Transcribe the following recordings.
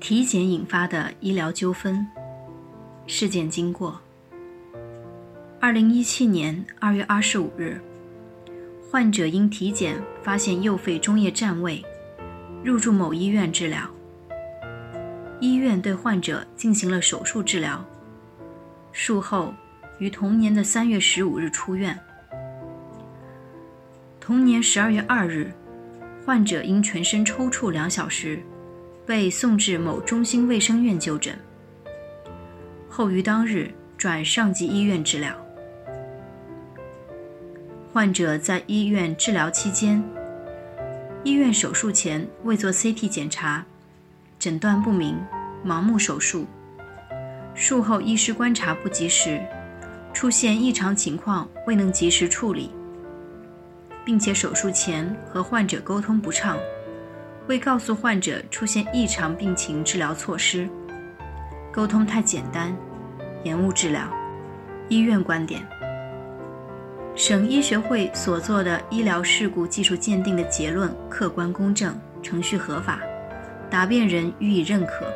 体检引发的医疗纠纷事件经过：二零一七年二月二十五日，患者因体检发现右肺中叶占位，入住某医院治疗。医院对患者进行了手术治疗，术后于同年的三月十五日出院。同年十二月二日，患者因全身抽搐两小时。被送至某中心卫生院就诊，后于当日转上级医院治疗。患者在医院治疗期间，医院手术前未做 CT 检查，诊断不明，盲目手术。术后医师观察不及时，出现异常情况未能及时处理，并且手术前和患者沟通不畅。未告诉患者出现异常病情治疗措施，沟通太简单，延误治疗。医院观点：省医学会所做的医疗事故技术鉴定的结论客观公正，程序合法，答辩人予以认可。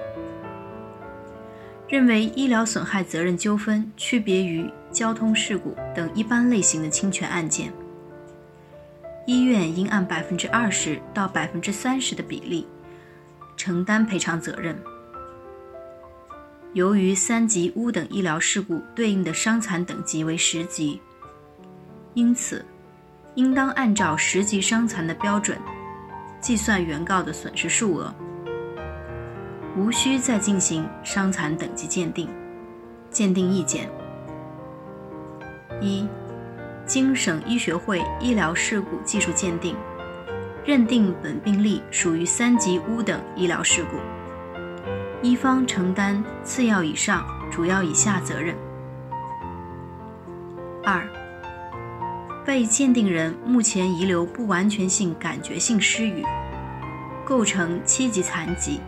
认为医疗损害责任纠纷区别于交通事故等一般类型的侵权案件。医院应按百分之二十到百分之三十的比例承担赔偿责任。由于三级屋等医疗事故对应的伤残等级为十级，因此应当按照十级伤残的标准计算原告的损失数额，无需再进行伤残等级鉴定。鉴定意见：一。经省医学会医疗事故技术鉴定，认定本病例属于三级污等医疗事故，一方承担次要以上、主要以下责任。二、被鉴定人目前遗留不完全性感觉性失语，构成七级残疾；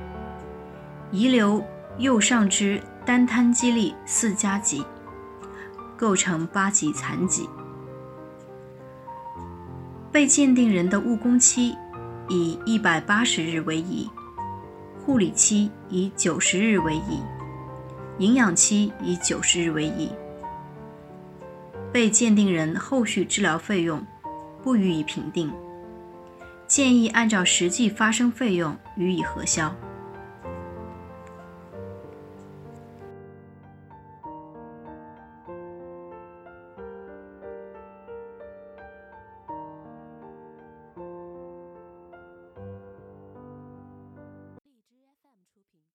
遗留右上肢单瘫肌力四加级，构成八级残疾。被鉴定人的误工期以一百八十日为宜，护理期以九十日为宜，营养期以九十日为宜。被鉴定人后续治疗费用不予以评定，建议按照实际发生费用予以核销。